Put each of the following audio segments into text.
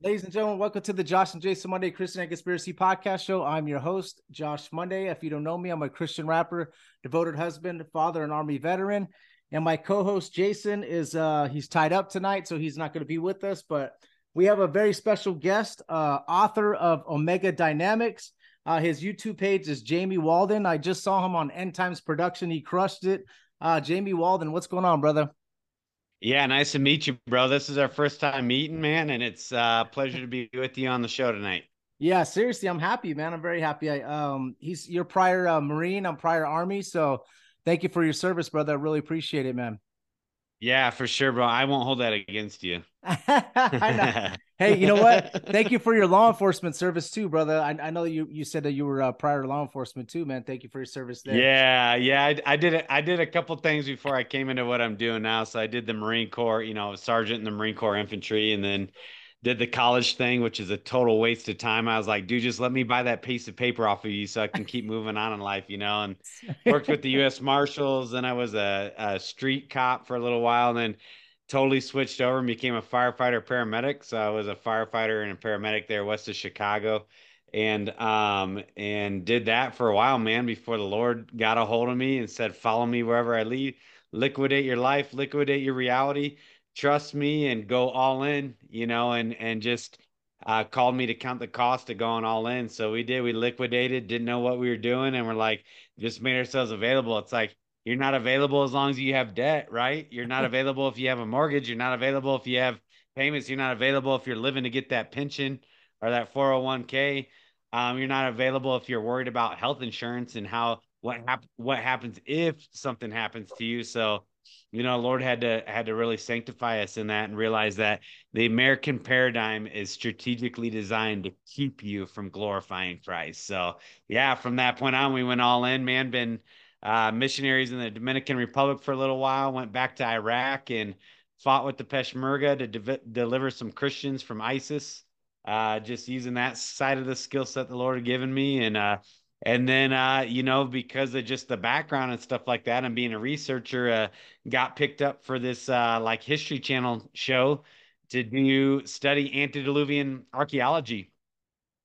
Ladies and gentlemen, welcome to the Josh and Jason Monday Christian and Conspiracy Podcast Show. I'm your host, Josh Monday. If you don't know me, I'm a Christian rapper, devoted husband, father, and army veteran. And my co-host Jason is uh he's tied up tonight, so he's not going to be with us. But we have a very special guest, uh, author of Omega Dynamics. Uh, his YouTube page is Jamie Walden. I just saw him on End Times Production. He crushed it. Uh, Jamie Walden, what's going on, brother? Yeah, nice to meet you, bro. This is our first time meeting, man, and it's uh, a pleasure to be with you on the show tonight. Yeah, seriously, I'm happy, man. I'm very happy. I um he's your prior uh, Marine, I'm prior Army, so thank you for your service, brother. I really appreciate it, man. Yeah, for sure, bro. I won't hold that against you. Hey, you know what? Thank you for your law enforcement service too, brother. I, I know you you said that you were uh, prior law enforcement too, man. Thank you for your service there. Yeah, yeah. I, I did it. I did a couple things before I came into what I'm doing now. So I did the Marine Corps, you know, sergeant in the Marine Corps infantry, and then did the college thing, which is a total waste of time. I was like, dude, just let me buy that piece of paper off of you so I can keep moving on in life, you know. And worked with the U.S. Marshals. Then I was a, a street cop for a little while, and then totally switched over and became a firefighter paramedic. So I was a firefighter and a paramedic there west of Chicago and um and did that for a while, man, before the Lord got a hold of me and said, follow me wherever I lead, liquidate your life, liquidate your reality, trust me and go all in, you know, and and just uh called me to count the cost of going all in. So we did, we liquidated, didn't know what we were doing, and we're like, just made ourselves available. It's like you're not available as long as you have debt, right? You're not available if you have a mortgage. You're not available if you have payments. You're not available if you're living to get that pension or that 401k. Um, you're not available if you're worried about health insurance and how what hap- what happens if something happens to you. So, you know, Lord had to had to really sanctify us in that and realize that the American paradigm is strategically designed to keep you from glorifying Christ. So, yeah, from that point on, we went all in. Man, been uh, missionaries in the Dominican Republic for a little while, went back to Iraq and fought with the Peshmerga to de- deliver some Christians from ISIS. Uh, just using that side of the skill set the Lord had given me, and uh, and then uh, you know because of just the background and stuff like that, and being a researcher, uh, got picked up for this uh, like History Channel show to do study antediluvian archaeology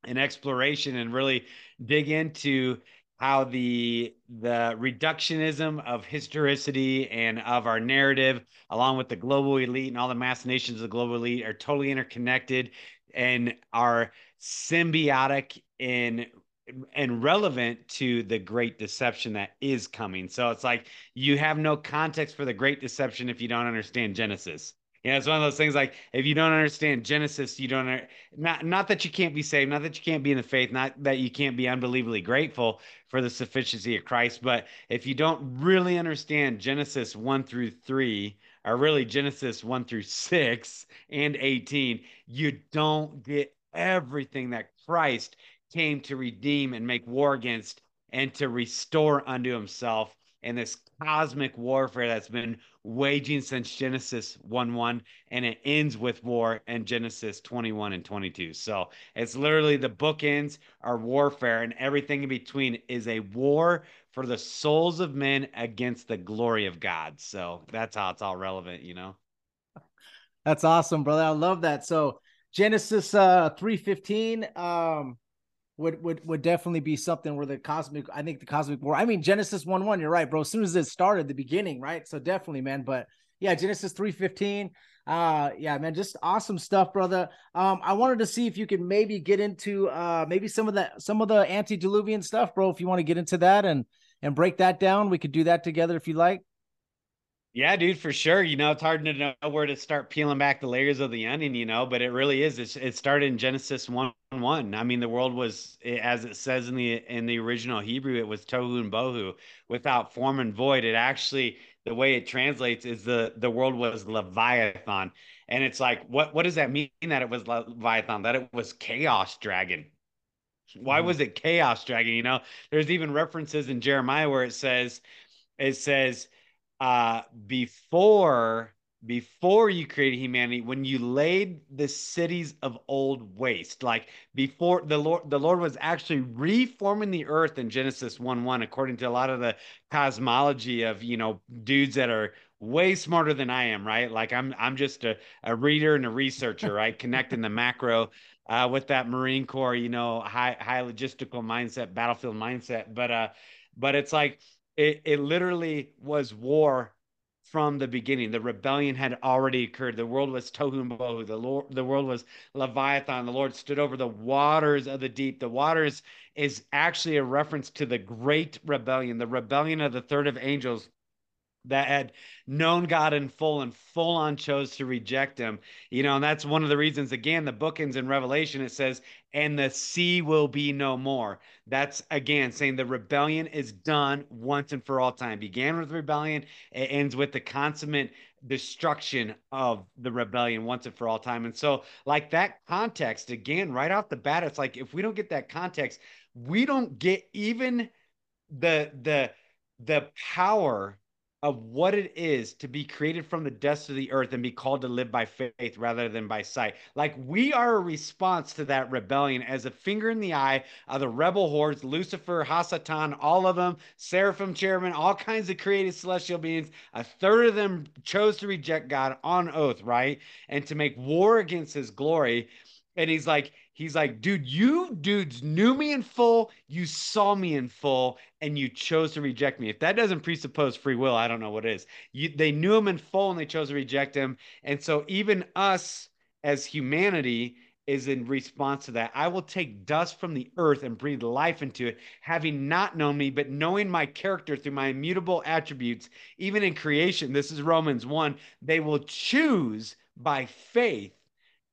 and exploration, and really dig into how the the reductionism of historicity and of our narrative along with the global elite and all the machinations of the global elite are totally interconnected and are symbiotic in and relevant to the great deception that is coming. So it's like you have no context for the great deception if you don't understand genesis. Yeah, it's one of those things like if you don't understand Genesis, you don't not not that you can't be saved, not that you can't be in the faith, not that you can't be unbelievably grateful for the sufficiency of Christ, but if you don't really understand Genesis 1 through 3 are really Genesis 1 through 6 and 18, you don't get everything that Christ came to redeem and make war against and to restore unto himself in this cosmic warfare that's been waging since Genesis 1 1, and it ends with war in Genesis 21 and 22. So it's literally the bookends are warfare, and everything in between is a war for the souls of men against the glory of God. So that's how it's all relevant, you know? That's awesome, brother. I love that. So Genesis uh 315 um would would would definitely be something where the cosmic I think the cosmic war. I mean Genesis 1 1, you're right, bro. As soon as it started, the beginning, right? So definitely, man. But yeah, Genesis 315. Uh yeah, man, just awesome stuff, brother. Um, I wanted to see if you could maybe get into uh maybe some of that some of the antediluvian stuff, bro. If you want to get into that and and break that down, we could do that together if you like. Yeah, dude, for sure. You know, it's hard to know where to start peeling back the layers of the onion, you know, but it really is. It's, it started in Genesis 1 1. I mean, the world was, as it says in the in the original Hebrew, it was tohu and bohu, without form and void. It actually, the way it translates is the the world was Leviathan. And it's like, what what does that mean that it was Leviathan? That it was chaos dragon. Why mm-hmm. was it chaos dragon? You know, there's even references in Jeremiah where it says, it says, uh, before before you created humanity when you laid the cities of old waste like before the lord the lord was actually reforming the earth in genesis 1 1 according to a lot of the cosmology of you know dudes that are way smarter than i am right? Like i'm i'm just a, a reader and a researcher right? Connecting the macro uh, with that marine corps you know high high logistical mindset battlefield mindset. But uh but it's like it, it literally was war from the beginning. The rebellion had already occurred. The world was tohu and bohu. The Lord, the world was Leviathan. The Lord stood over the waters of the deep. The waters is actually a reference to the great rebellion, the rebellion of the third of angels that had known God in full and full on chose to reject him. You know, and that's one of the reasons, again, the bookends in Revelation, it says, and the sea will be no more. That's again saying the rebellion is done once and for all time. Began with rebellion, it ends with the consummate destruction of the rebellion once and for all time. And so, like that context, again, right off the bat, it's like if we don't get that context, we don't get even the the the power of what it is to be created from the dust of the earth and be called to live by faith rather than by sight. Like we are a response to that rebellion as a finger in the eye of the rebel hordes, Lucifer, Hasatan, all of them, Seraphim, cherubim, all kinds of created celestial beings. A third of them chose to reject God on oath, right? And to make war against his glory. And he's like, he's like, dude, you dudes knew me in full, you saw me in full, and you chose to reject me. If that doesn't presuppose free will, I don't know what is. You, they knew him in full and they chose to reject him. And so even us as humanity is in response to that. I will take dust from the earth and breathe life into it, having not known me, but knowing my character through my immutable attributes, even in creation. This is Romans 1. They will choose by faith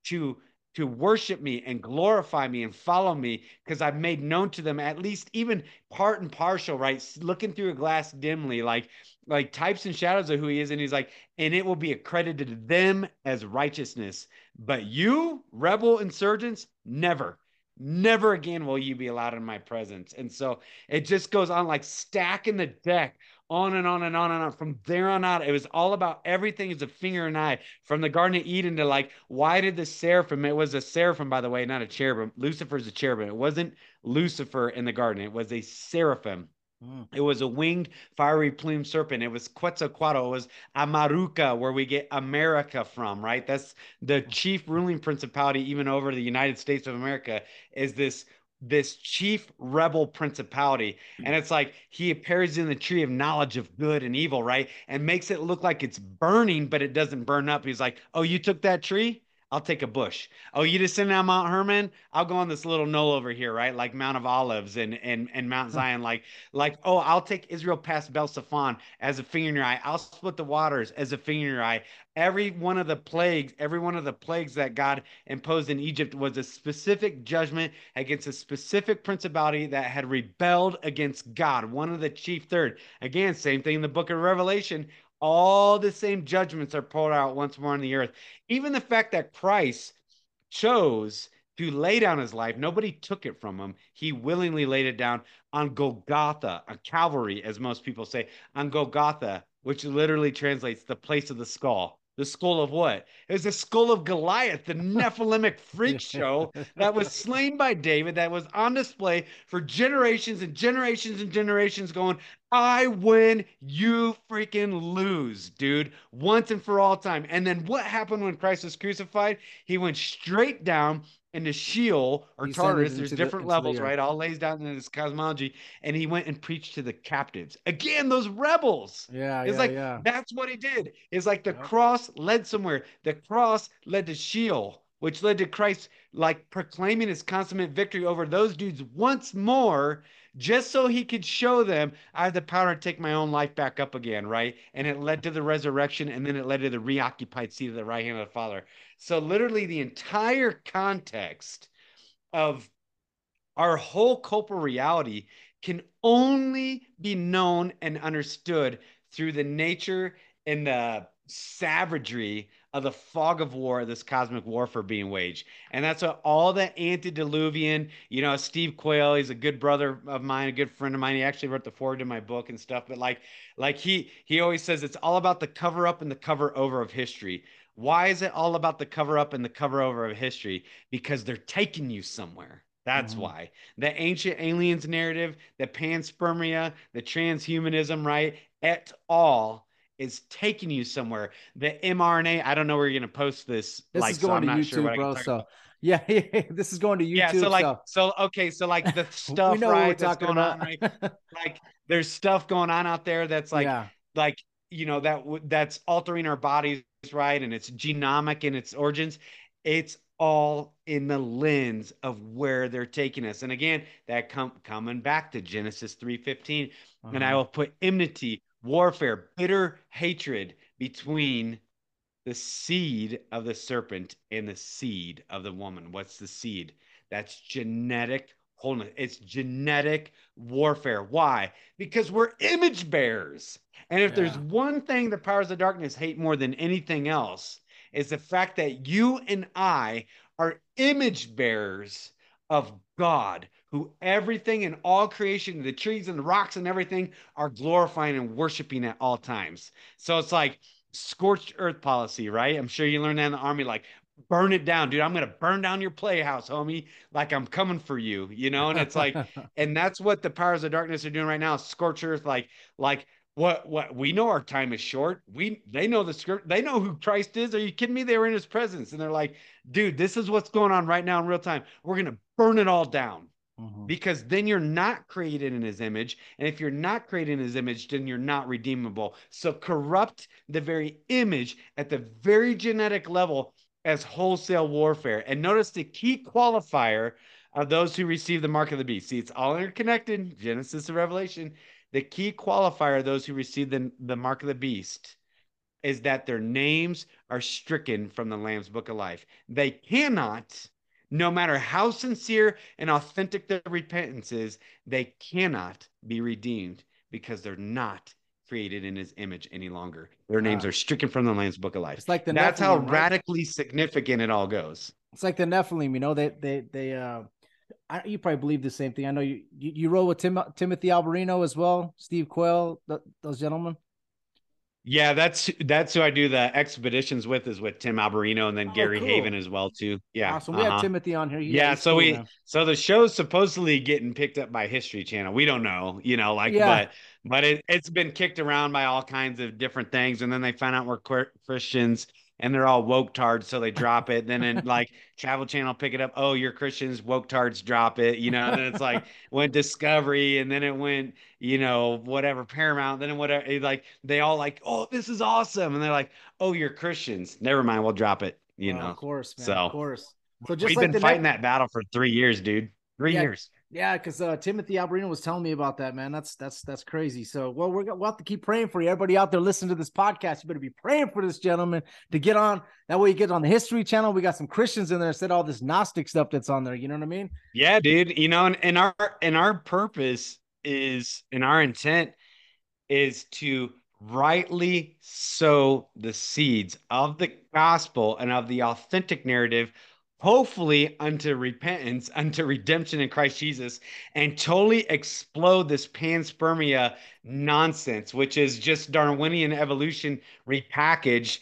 to to worship me and glorify me and follow me because I've made known to them at least even part and partial, right? Looking through a glass dimly, like like types and shadows of who he is. And he's like, and it will be accredited to them as righteousness. But you, rebel insurgents, never. Never again will you be allowed in my presence. And so it just goes on like stacking the deck on and on and on and on. From there on out, it was all about everything is a finger and eye. From the Garden of Eden to like, why did the seraphim? It was a seraphim, by the way, not a cherubim. Lucifer's a cherubim. It wasn't Lucifer in the garden. It was a seraphim. Mm. It was a winged, fiery plumed serpent. It was Quetzalcoatl. It was Amaruca, where we get America from, right? That's the chief ruling principality, even over the United States of America, is this this chief rebel principality. Hmm. And it's like he appears in the tree of knowledge of good and evil, right? And makes it look like it's burning, but it doesn't burn up. He's like, Oh, you took that tree? I'll take a bush. Oh, you just send out Mount Hermon? I'll go on this little knoll over here, right? Like Mount of Olives and and and Mount Zion. Like like oh, I'll take Israel past Baal Zephon as a finger in your eye. I'll split the waters as a finger in your eye. Every one of the plagues, every one of the plagues that God imposed in Egypt was a specific judgment against a specific principality that had rebelled against God. One of the chief third. Again, same thing in the book of Revelation all the same judgments are poured out once more on the earth. Even the fact that Christ chose to lay down his life, nobody took it from him. He willingly laid it down on Golgotha, on Calvary, as most people say, on Golgotha, which literally translates the place of the skull. The skull of what? It was the skull of Goliath, the Nephilimic freak show that was slain by David, that was on display for generations and generations and generations, going, I win, you freaking lose, dude, once and for all time. And then what happened when Christ was crucified? He went straight down into Sheol or He Tartarus. There's different the levels, earth. right? All lays down in this cosmology. And he went and preached to the captives. Again, those rebels. Yeah, It's yeah, like yeah. that's what he did. It's like the Yep. cross led somewhere. The cross led to Sheol, which led to Christ like proclaiming his consummate victory over those dudes once more, just so he could show them I have the power to take my own life back up again, right? And it led to the resurrection, and then it led to the reoccupied seat of the right hand of the Father. So literally the entire context of our whole corporal reality can only be known and understood through the nature and the savagery of the fog of war, this cosmic warfare being waged. And that's what all the antediluvian, you know, Steve Quayle, he's a good brother of mine, a good friend of mine. He actually wrote the forward to my book and stuff. But like, like he he always says it's all about the cover up and the cover over of history. Why is it all about the cover up and the cover over of history? Because they're taking you somewhere. That's Mhm. why. The ancient aliens narrative, the panspermia, the transhumanism, right? Et al. Is taking you somewhere. The mRNA, I don't know where you're going to post this. This like, is so going I'm to YouTube, sure what I can bro. So yeah, yeah, this is going to YouTube. yeah, so like, so so okay, so like the we stuff, right? That's going about. on, right? Like, there's stuff going on out there that's like, yeah, like you know that that's altering our bodies right and it's genomic in its origins it's all in the lens of where they're taking us and again that come coming back to genesis 3.15 and i Uh-huh. will put enmity warfare bitter hatred between the seed of the serpent and the seed of the woman. What's the seed? That's genetic wholeness. It's genetic warfare. Why? Because we're image bearers. And if there's one thing the powers of darkness hate more than anything else, is the fact that you and I are image bearers of God, who everything in all creation, the trees and the rocks and everything are glorifying and worshiping at all times. So it's like scorched earth policy, right? I'm sure you learned that in the army, like burn it down, dude. I'm gonna burn down your playhouse, homie. Like I'm coming for you, you know? And it's like, and that's what the powers of darkness are doing right now scorch earth like like what what we know our time is short we they know the script they know who christ is are you kidding me they were in his presence and they're like dude this is what's going on right now in real time we're gonna burn it all down Mhm. because then you're not created in his image and if you're not created in his image then you're not redeemable. So corrupt the very image at the very genetic level as wholesale warfare. And notice the key qualifier of those who receive the mark of the beast. See it's all interconnected. Genesis to revelation. The key qualifier of those who receive the, the mark of the beast is that their names are stricken from the lamb's book of life. They cannot no matter how sincere and authentic their repentance is, they cannot be redeemed because they're not created in his image any longer. Their names Ah. are stricken from the Lamb's Book of Life. It's like the That's how right? radically significant it all goes. It's like the Nephilim, you know. They they they uh, I, you probably believe the same thing. I know you you, you roll with Tim, Timothy Alberino as well, Steve Quayle, th- those gentlemen. Yeah, that's that's who I do the expeditions with is with Tim Alberino and then Oh, Gary cool. Haven as well too. Yeah. awesome. We have uh-huh. Timothy on here. He- yeah, so we man. so the show's supposedly getting picked up by History Channel. We don't know, you know, like Yeah. but but it, it's been kicked around by all kinds of different things, and then they find out we're Christians and they're all woke tards, so they drop it. Then in like Travel Channel pick it up. Oh, you're Christians, woke tards drop it. You know, and then it's like went Discovery, and then it went you know whatever Paramount. Then whatever like they all like oh this is awesome, and they're like oh you're Christians. Never mind, we'll drop it. You Oh, know, of course, man. so- of course. So just we've like been fighting that battle for three years, dude. Three Yeah. years. Yeah, because uh, Timothy Alberino was telling me about that, man. That's that's that's crazy. So, well, we're we'll have to keep praying for you. Everybody out there listening to this podcast, you better be praying for this gentleman to get on. That way, you get on the History Channel. We got some Christians in there of all this Gnostic stuff that's on there. You know what I mean? Yeah, dude. You know, and, and our and our purpose is and our intent is to rightly sow the seeds of the gospel and of the authentic narrative, hopefully unto repentance, unto redemption in Christ Jesus, and totally explode this panspermia nonsense, which is just Darwinian evolution repackaged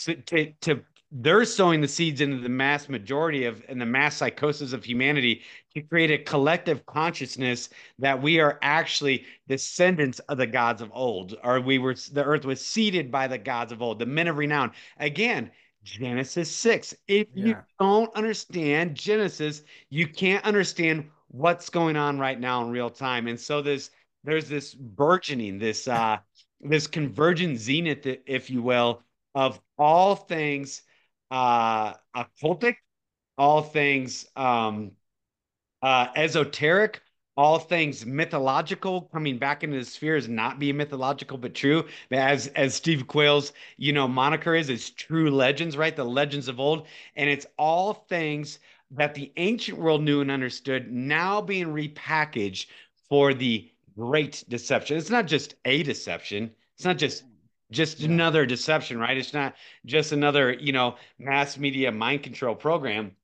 to, to, to they're sowing the seeds into the mass majority of and the mass psychosis of humanity to create a collective consciousness that we are actually descendants of the gods of old, or we were the earth was seeded by the gods of old, the men of renown. Again, Genesis 6. If you don't understand Genesis, you can't understand what's going on right now in real time. And so there's there's this burgeoning, this uh this convergent zenith, if you will, of all things uh occultic, all things um uh esoteric, all things mythological coming back into the sphere is not being mythological but true. As as Steve Quayle's, you know, moniker is, it's true legends, right? The legends of old. And it's all things that the ancient world knew and understood now being repackaged for the great deception. It's not just a deception. It's not just just Yeah. another deception, right? It's not just another, you know, mass media mind control program.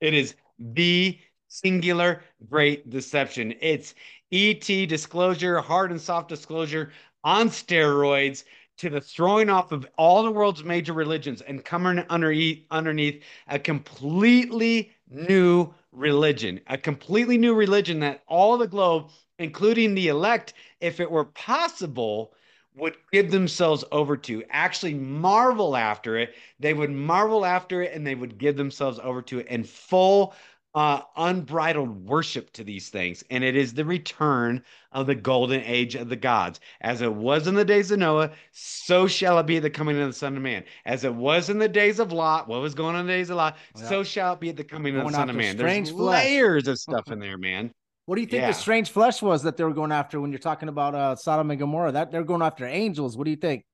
It is the singular great deception. It's ET disclosure, hard and soft disclosure on steroids to the throwing off of all the world's major religions and coming underneath underneath a completely new religion, a completely new religion that all the globe, including the elect, if it were possible, would give themselves over to, actually marvel after it. They would marvel after it and they would give themselves over to it in full, uh, unbridled worship to these things. And it is the return of the golden age of the gods. As it was in the days of Noah, so shall it be at the coming of the Son of Man. As it was in the days of Lot, what was going on in the days of Lot, Yeah. so shall it be at the coming of the Son of Man. There's strange flesh. layers of stuff in there, man. What do you think Yeah. the strange flesh was that they were going after when you're talking about uh, Sodom and Gomorrah? That they're going after angels. What do you think?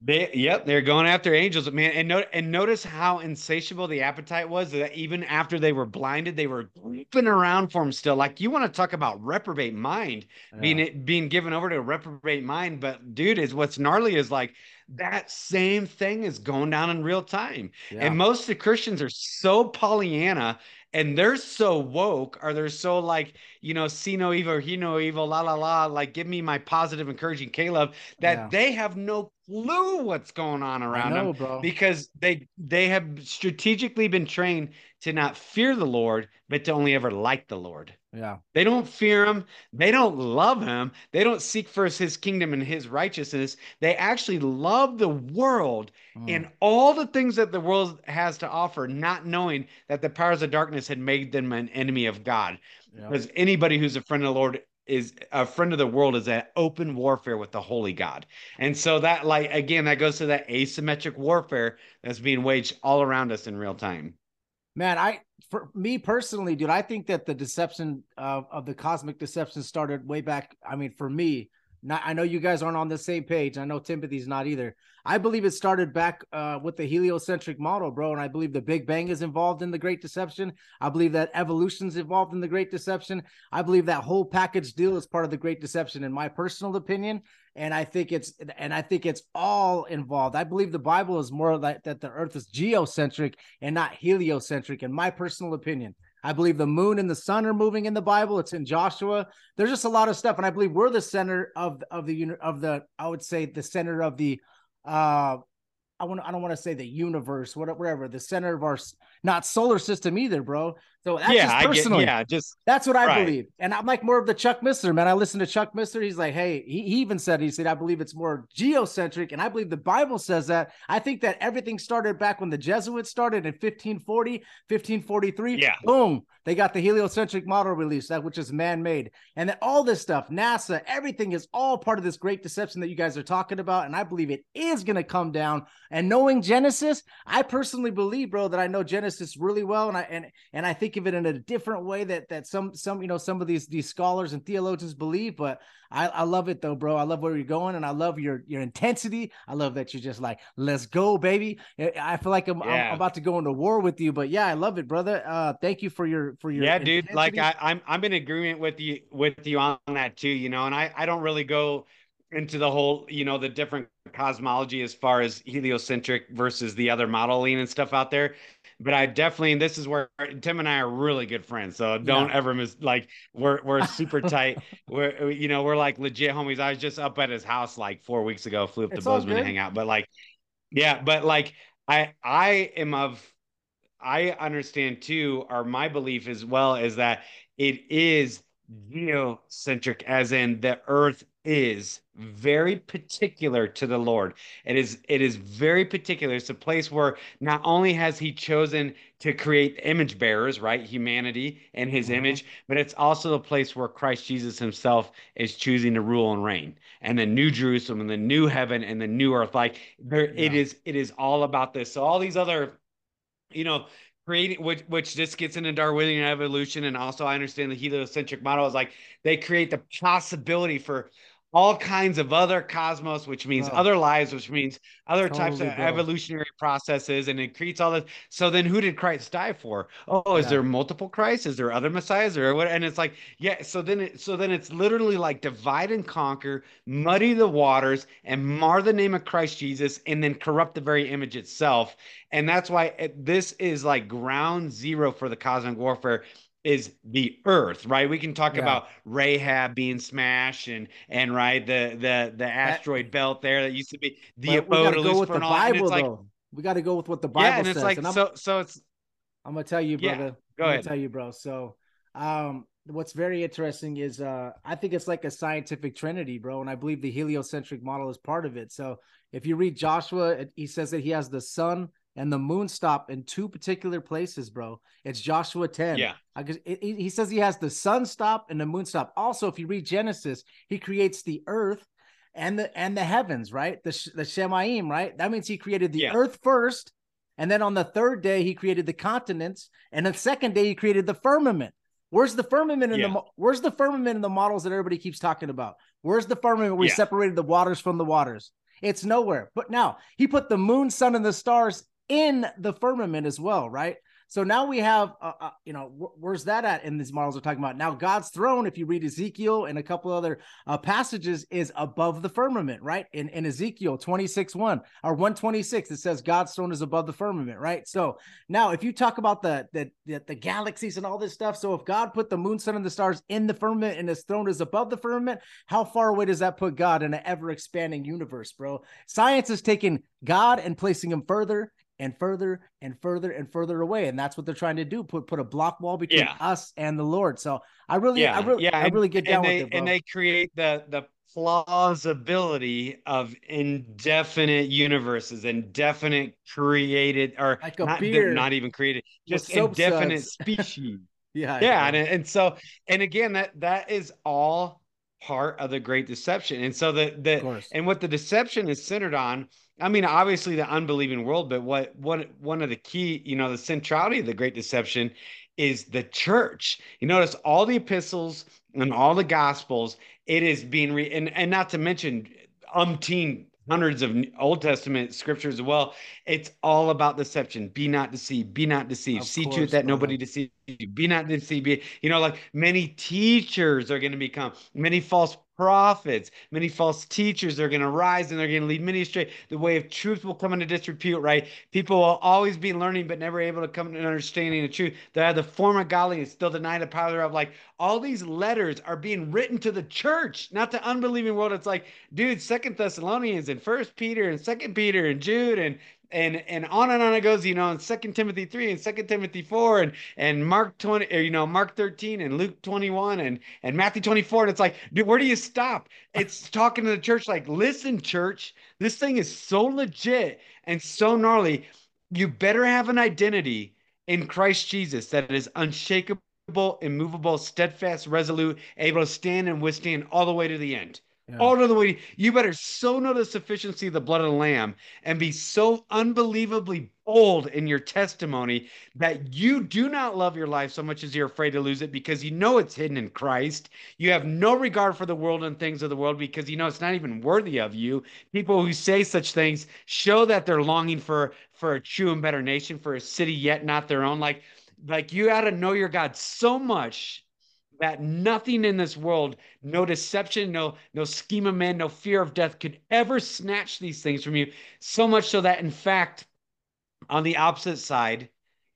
They, yep, they're going after angels, man. And note, and notice how insatiable the appetite was. That even after they were blinded, they were creeping around for him still. Like you want to talk about reprobate mind being Yeah. it being given over to a reprobate mind. But dude, is what's gnarly is like that same thing is going down in real time. Yeah. And most of the Christians are so Pollyanna and they're so woke, or they're so like, you know, see no evil, or hear no evil, la la la, like give me my positive, encouraging Caleb, that Yeah. they have no clue what's going on around know, them bro. because they they have strategically been trained to not fear the Lord, but to only ever like the Lord. Yeah. They don't fear him. They don't love him. They don't seek first his kingdom and his righteousness. They actually love the world Mm. and all the things that the world has to offer, not knowing that the powers of darkness had made them an enemy of God. Yeah. Because anybody who's a friend of the Lord is a friend of the world is at open warfare with the holy God. And so that like again, that goes to that asymmetric warfare that's being waged all around us in real time. Man, I for me personally, dude, I think that the deception of, of the cosmic deception started way back. I mean, for me, not I know you guys aren't on the same page. I know Timothy's not either. I believe it started back uh, with the heliocentric model, bro. And I believe the Big Bang is involved in the Great Deception. I believe that evolution's involved in the Great Deception. I believe that whole package deal is part of the Great Deception, in my personal opinion. And I think it's and I think it's all involved. I believe the Bible is more like that the earth is geocentric and not heliocentric, in my personal opinion. I believe the moon and the sun are moving in the Bible. It's in Joshua. There's just a lot of stuff, and I believe we're the center of of the of the I would say the center of the uh I want I don't want to say the universe, whatever, the center of our not solar system either, bro. So that's yeah, just I get personally. yeah, just That's what I Right. believe. And I'm like more of the Chuck Missler, man. I listen to Chuck Missler. He's like, hey, he, he even said, he said, I believe it's more geocentric. And I believe the Bible says that. I think that everything started back when the Jesuits started in 1540, 1543. Yeah. Boom. They got the heliocentric model released, that which is man-made. And then all this stuff, NASA, everything is all part of this great deception that you guys are talking about. And I believe it is going to come down. And knowing Genesis, I personally believe, bro, that I know Genesis really well. And I and and I think of it in a different way that that some some you know some of these these scholars and theologians believe but i i love it though bro i love where you're going and i love your your intensity i love that you're just like let's go baby i feel like i'm, I'm about to go into war with you but yeah i love it brother uh thank you for your for your yeah, dude. Like. I, I'm I'm in agreement with you with you on that too, you know, and I I don't really go into the whole, you know, the different cosmology as far as heliocentric versus the other modeling and stuff out there. But I definitely, and this is where Tim and I are really good friends. So don't Yeah. ever miss, like, we're, we're super tight. We're, you know, we're like legit homies. I was just up at his house like four weeks ago, flew up It's to Bozeman to hang out. But like, yeah, but like, I, I am of, I understand too, or my belief as well is that it is geocentric, as in the earth is very particular to the Lord. It is it is very particular. It's a place where not only has he chosen to create image bearers, right? Humanity and his Mhm. image, but it's also the place where Christ Jesus himself is choosing to rule and reign. And the new Jerusalem and the new heaven and the new earth. Like there it Yeah. is, it is all about this. So all these other you know, creating which which this gets into Darwinian evolution, and also I understand the heliocentric model is like they create the possibility for all kinds of other cosmos, which means Bro. other lives, which means other types of bro. evolutionary processes, and it creates all this. So then, who did Christ die for? Oh, is Yeah. there multiple Christ? Is there other messiahs or what? And it's like, yeah. So then, it, so then it's literally like divide and conquer, muddy the waters, and mar the name of Christ Jesus, and then corrupt the very image itself. And that's why it, this is like ground zero for the cosmic warfare is the earth, right? We can talk Yeah. about Rahab being smashed and and right the the the asteroid belt there that used to be the we abode gotta of go with the and all that. And Bible it's like though. We got to go with what the Bible yeah, and says. it's like and I'm, so so it's I'm gonna tell you, Yeah, brother. go I'm ahead. tell you, bro. So, um, what's very interesting is, uh, I think it's like a scientific trinity, bro, and I believe the heliocentric model is part of it. So, if you read Joshua, it- he says that he has the sun and the moon stop in two particular places, bro. It's Joshua 10. Yeah. I guess it, it- he says he has the sun stop and the moon stop. Also, if you read Genesis, he creates the earth and the and the heavens, right? The the Shamayim, right? That means he created the Yeah. earth first, and then on the third day he created the continents, and the second day he created the firmament. Where's the firmament in Yeah. the Where's the firmament in the models that everybody keeps talking about? Where's the firmament where we Yeah. separated the waters from the waters? It's nowhere. But now he put the moon, sun, and the stars in the firmament as well, right? So now we have, uh, uh, you know, wh- where's that at in these models we're talking about? Now, God's throne, if you read Ezekiel and a couple other uh, passages, is above the firmament, right? In, in Ezekiel 26 1 or 126, it says God's throne is above the firmament, right? So now, if you talk about the, the, the, the galaxies and all this stuff, so if God put the moon, sun, and the stars in the firmament and his throne is above the firmament, how far away does that put God in an ever expanding universe, bro? Science is taking God and placing him further and further and further and further away, and that's what they're trying to do. Put put a block wall between Yeah. us and the Lord. So I really, I yeah, really, yeah, I and- really get down and they with it, bro. and they create the the plausibility of indefinite universes, indefinite created or Like a not, not even created, just indefinite suds. species. yeah, yeah and, and so and again that that is all part of the great deception and so the the and what the deception is centered on i mean obviously the unbelieving world but what what one of the key you know the centrality of the great deception is the church. You notice all the epistles and all the gospels it is being re and, and not to mention umpteen hundreds of old testament scriptures as well. It's all about deception. Be not deceived be not deceived. Of see to it that nobody deceives be not deceived. You know like many teachers are going to become many false prophets many false teachers are going to rise and they're going to lead many astray. The way of truth will come into disrepute right? People will always be learning but never able to come to an understanding of truth. They have the form of godliness still deny the power thereof like all these letters are being written to the church not the unbelieving world. It's like dude second thessalonians and first peter and second peter and jude and and and on and on it goes you know in second timothy 3 and second timothy 4 and and mark 20 or, you know mark 13 and luke 21 and and matthew 24 and it's like dude where do you stop? It's talking to the church like listen church this thing is so legit and so gnarly. You better have an identity in christ jesus that is unshakable immovable steadfast resolute able to stand and withstand all the way to the end Yeah. all the way you better so know the sufficiency of the blood of the lamb and be so unbelievably bold in your testimony that you do not love your life so much as you're afraid to lose it because you know it's hidden in Christ. You have no regard for the world and things of the world because you know it's not even worthy of you. People who say such things show that they're longing for for a true and better nation, for a city yet not their own. Like like you got to know your God so much that nothing in this world, no deception, no no scheme of man, no fear of death could ever snatch these things from you. So much so that in fact, on the opposite side,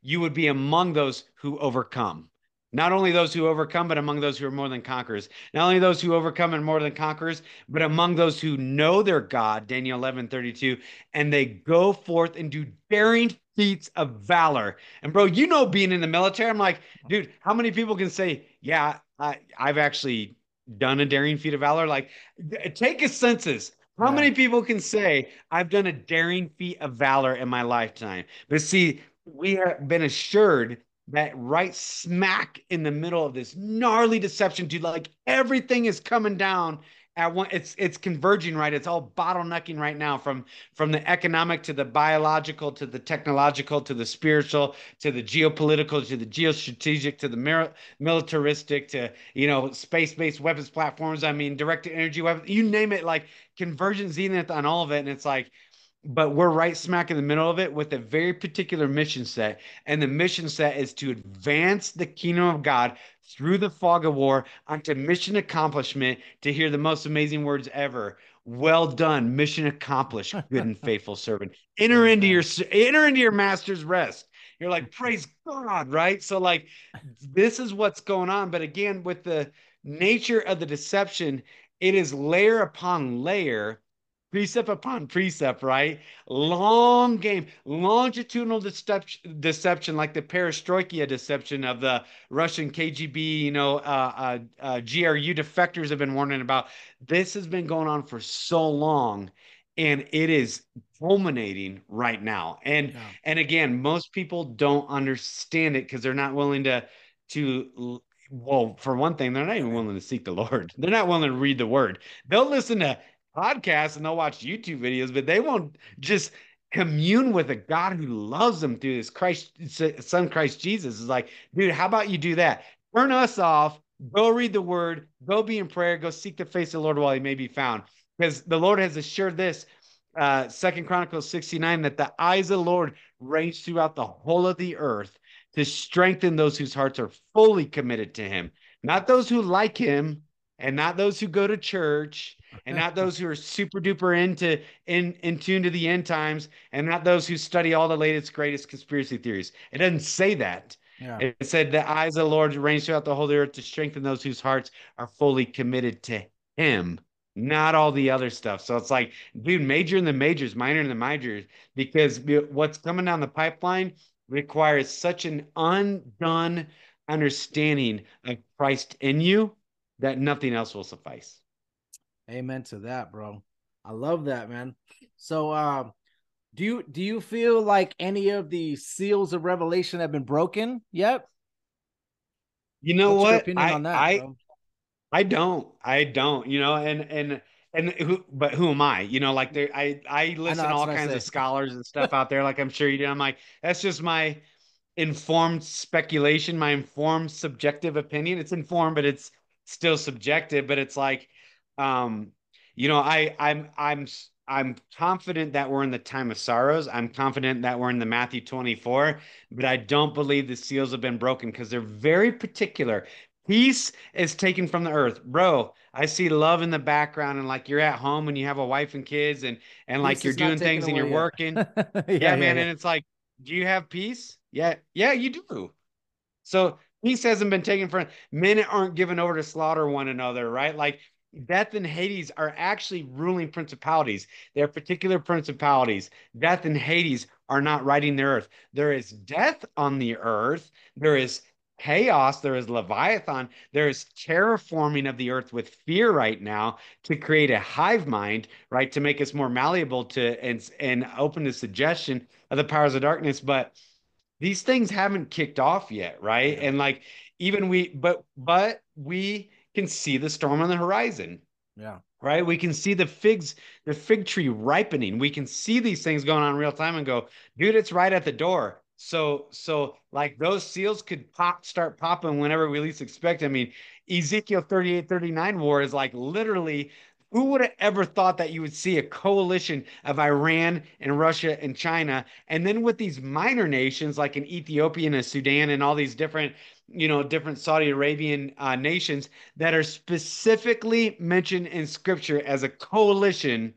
you would be among those who overcome. Not only those who overcome, but among those who are more than conquerors. Not only those who overcome and more than conquerors, but among those who know their God, Daniel 11, 32, and they go forth and do daring feats of valor. And bro, you know, being in the military, I'm like, dude, how many people can say, yeah, I, I've actually done a daring feat of valor? Like, take a census. How Yeah. many people can say I've done a daring feat of valor in my lifetime? But see, we have been assured that right smack in the middle of this gnarly deception, dude, like everything is coming down at one it's it's converging right? It's all bottlenecking right now from from the economic to the biological to the technological to the spiritual to the geopolitical to the geostrategic to the mir- militaristic to you know space-based weapons platforms. I mean directed energy weapons you name it like convergence zenith on all of it. And it's like but we're right smack in the middle of it with a very particular mission set. And the mission set is to advance the kingdom of God through the fog of war onto mission accomplishment to hear the most amazing words ever. Well done, mission accomplished, good and faithful servant. Enter into your enter into your master's rest. You're like, praise God, right? So, like, this is what's going on. But again, with the nature of the deception, it is layer upon layer precept upon precept, right? Long game, longitudinal deception, deception like the perestroika deception of the Russian KGB, you know, uh, uh, uh, GRU defectors have been warning about. This has been going on for so long, and it is culminating right now. And Yeah. and again, most people don't understand it because they're not willing to to well, for one thing, they're not even willing to seek the Lord. They're not willing to read the word. They'll listen to podcasts and they'll watch YouTube videos, but they won't just commune with a God who loves them through this Christ son Christ Jesus. Is like, dude, how about you do that? Turn us off, go read the word, go be in prayer, go seek the face of the Lord while he may be found. Because the Lord has assured this, uh, Second Chronicles 69, that the eyes of the Lord range throughout the whole of the earth to strengthen those whose hearts are fully committed to him, not those who like him and not those who go to church and not those who are super duper into in in tune to the end times and not those who study all the latest greatest conspiracy theories. It doesn't say that. Yeah. it said the eyes of the lord range throughout the whole earth to strengthen those whose hearts are fully committed to him not all the other stuff. So it's like dude major in the majors minor in the minors because what's coming down the pipeline requires such an undone understanding of christ in you that nothing else will suffice Amen to that, bro. I love that, man. So, um, do you do you feel like any of the seals of revelation have been broken yet? You know What's what? I, that? I, bro? I don't. I don't. You know, and and and who? But who am I? You know, like there. I I listen that's to all kinds of scholars and stuff out there. Like I'm sure you do. I'm like, that's just my informed speculation, my informed subjective opinion. It's informed, but it's still subjective. But it's like, um, you know, I I'm I'm I'm confident that we're in the time of sorrows. I'm confident that we're in the Matthew 24, but I don't believe the seals have been broken because they're very particular. Peace is taken from the earth, bro. I see love in the background, and like you're at home and you have a wife and kids, and and like Peace you're doing things and you're yet. working. yeah, Yeah, man. And it's like, do you have peace? Yeah, yeah, you do. So peace hasn't been taken from men aren't given over to slaughter one another, right? Like death and Hades are actually ruling principalities. They're particular principalities. Death and Hades are not riding the earth. There is death on the earth. There is chaos. There is Leviathan. There is terraforming of the earth with fear right now to create a hive mind, right? To make us more malleable to and and open to suggestion of the powers of darkness. But these things haven't kicked off yet, right? Yeah. And like even we, but but we can see the storm on the horizon yeah, right? We can see the figs, the fig tree ripening. We can see these things going on in real time and go, dude, it's right at the door. So, so like those seals could pop, start popping whenever we least expect. I mean, Ezekiel 38, 39 war is like literally who would have ever thought that you would see a coalition of Iran and Russia and China, and then with these minor nations like an Ethiopia and Sudan and all these different, you know, different Saudi Arabian uh, nations that are specifically mentioned in Scripture as a coalition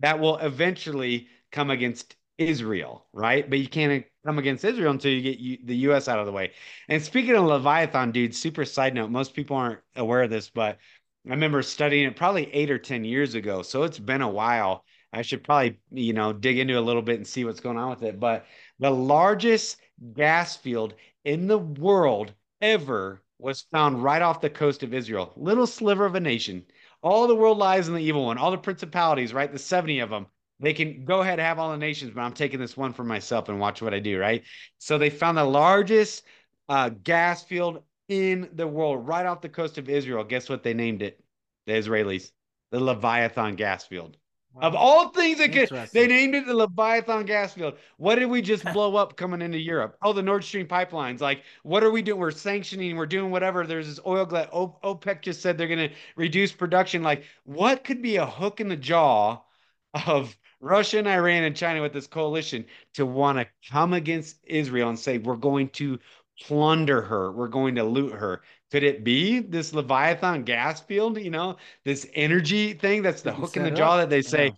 that will eventually come against Israel, right? But you can't come against Israel until you get the U.S. out of the way. And speaking of Leviathan, dude, super side note, most people aren't aware of this, but I remember studying it probably eight or 10 years ago. So it's been a while. I should probably, you know, dig into a little bit and see what's going on with it. But the largest gas field in the world ever was found right off the coast of Israel. Little sliver of a nation. All the world lies in the evil one, all the principalities, right? The 70 of them. They can go ahead and have all the nations, but I'm taking this one for myself and watch what I do, right? So they found the largest uh, gas field in the world right off the coast of Israel. Guess what they named it? The Israelis, the Leviathan gas field. Of all things that could, they named it the Leviathan gas field. What did we just blow up coming into Europe? Oh, the Nord Stream pipelines. Like, what are we doing? We're sanctioning, we're doing whatever. There's this oil glut. OPEC just said they're going to reduce production. Like, what could be a hook in the jaw of Russia and Iran and China with this coalition to want to come against Israel and say, we're going to plunder her, we're going to loot her? Could it be this Leviathan gas field, you know, this energy thing that's the hook in the jaw that they say, Yeah.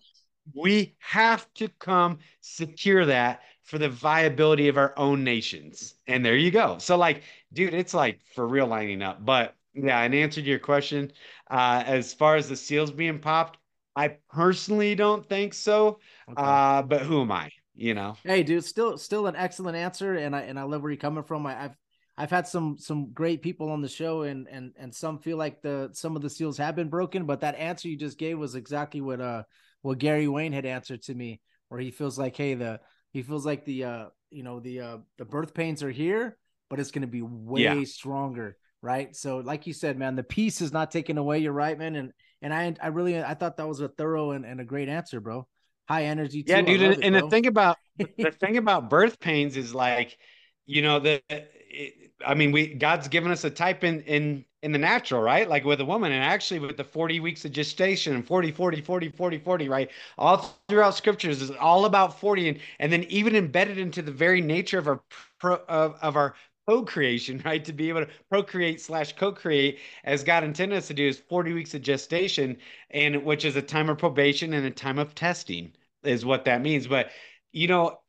we have to come secure that for the viability of our own nations. And there you go. So, like, dude, it's like for real lining up. But yeah, in answer to your question, uh, as far as the seals being popped, I personally don't think so. Okay. Uh, but who am I? You know? Hey, dude, still still an excellent answer, and I and I love where you're coming from. I, I've I've had some some great people on the show, and and and some feel like the some of the seals have been broken, but that answer you just gave was exactly what uh what Gary Wayne had answered to me, where he feels like, hey, the he feels like the uh you know the uh the birth pains are here, but it's gonna be way Yeah. stronger, right? So, like you said, man, the peace is not taken away. You're right, man, and and I I really I thought that was a thorough and, and a great answer, bro. High energy, too. Yeah, dude. And, it, and the thing about the thing about birth pains is like, you know, the it, I mean, we God's given us a type in in in the natural, right? Like with a woman, and actually with the 40 weeks of gestation and 40, 40, 40, 40, 40, right? All throughout scriptures is all about 40, and and then even embedded into the very nature of our pro, of, of our co-creation, right? To be able to procreate slash co-create as God intended us to do is 40 weeks of gestation, and which is a time of probation and a time of testing, is what that means. But you know,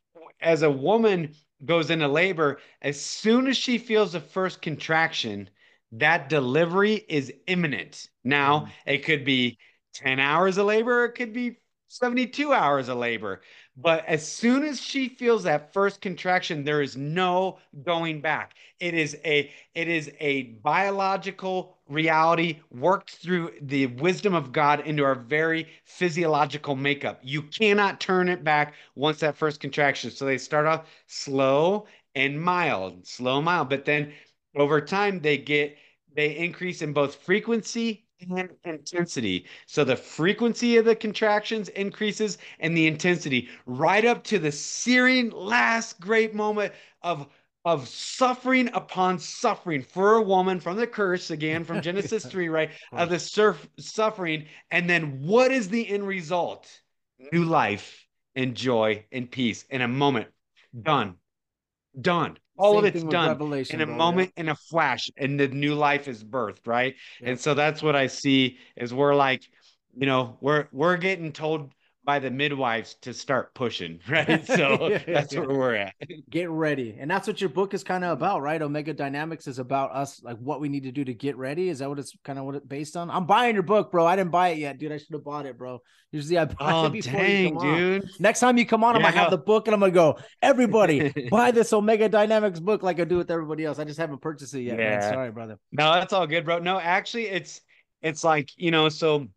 as a woman goes into labor, as soon as she feels the first contraction, that delivery is imminent. Now, mm-hmm. it could be 10 hours of labor, it could be 72 hours of labor. But as soon as she feels that first contraction, there is no going back. It is a it is a biological reality worked through the wisdom of God into our very physiological makeup. You cannot turn it back once that first contraction. So they start off slow and mild, slow, mild, but then over time they get they increase in both frequency and intensity. So the frequency of the contractions increases and the intensity right up to the searing last great moment of of suffering upon suffering for a woman from the curse again from Genesis 3 right of the surf suffering. And then what is the end result? New life and joy and peace. In a moment. Done. Done. All of it's done. Revelation, in a bro, yeah. moment in a flash and the new life is birthed right? Yeah. and so that's what i see is we're like you know we're we're getting told by the midwives to start pushing right? So Yeah, that's yeah. where we're at. Get ready. And that's what your book is kind of about right? Omega dynamics is about us like what we need to do to get ready. Is that what it's kind of what it's based on? I'm buying your book bro. I didn't buy it yet. Dude i should have bought it bro. Usually i buy oh it before you dang come on. dude. Next time you come on i'm gonna have the book and i'm gonna go everybody buy this omega dynamics book like i do with everybody else. I just haven't purchased it yet man. Sorry brother. No, that's all good, bro. No, actually, it's it's like you know, so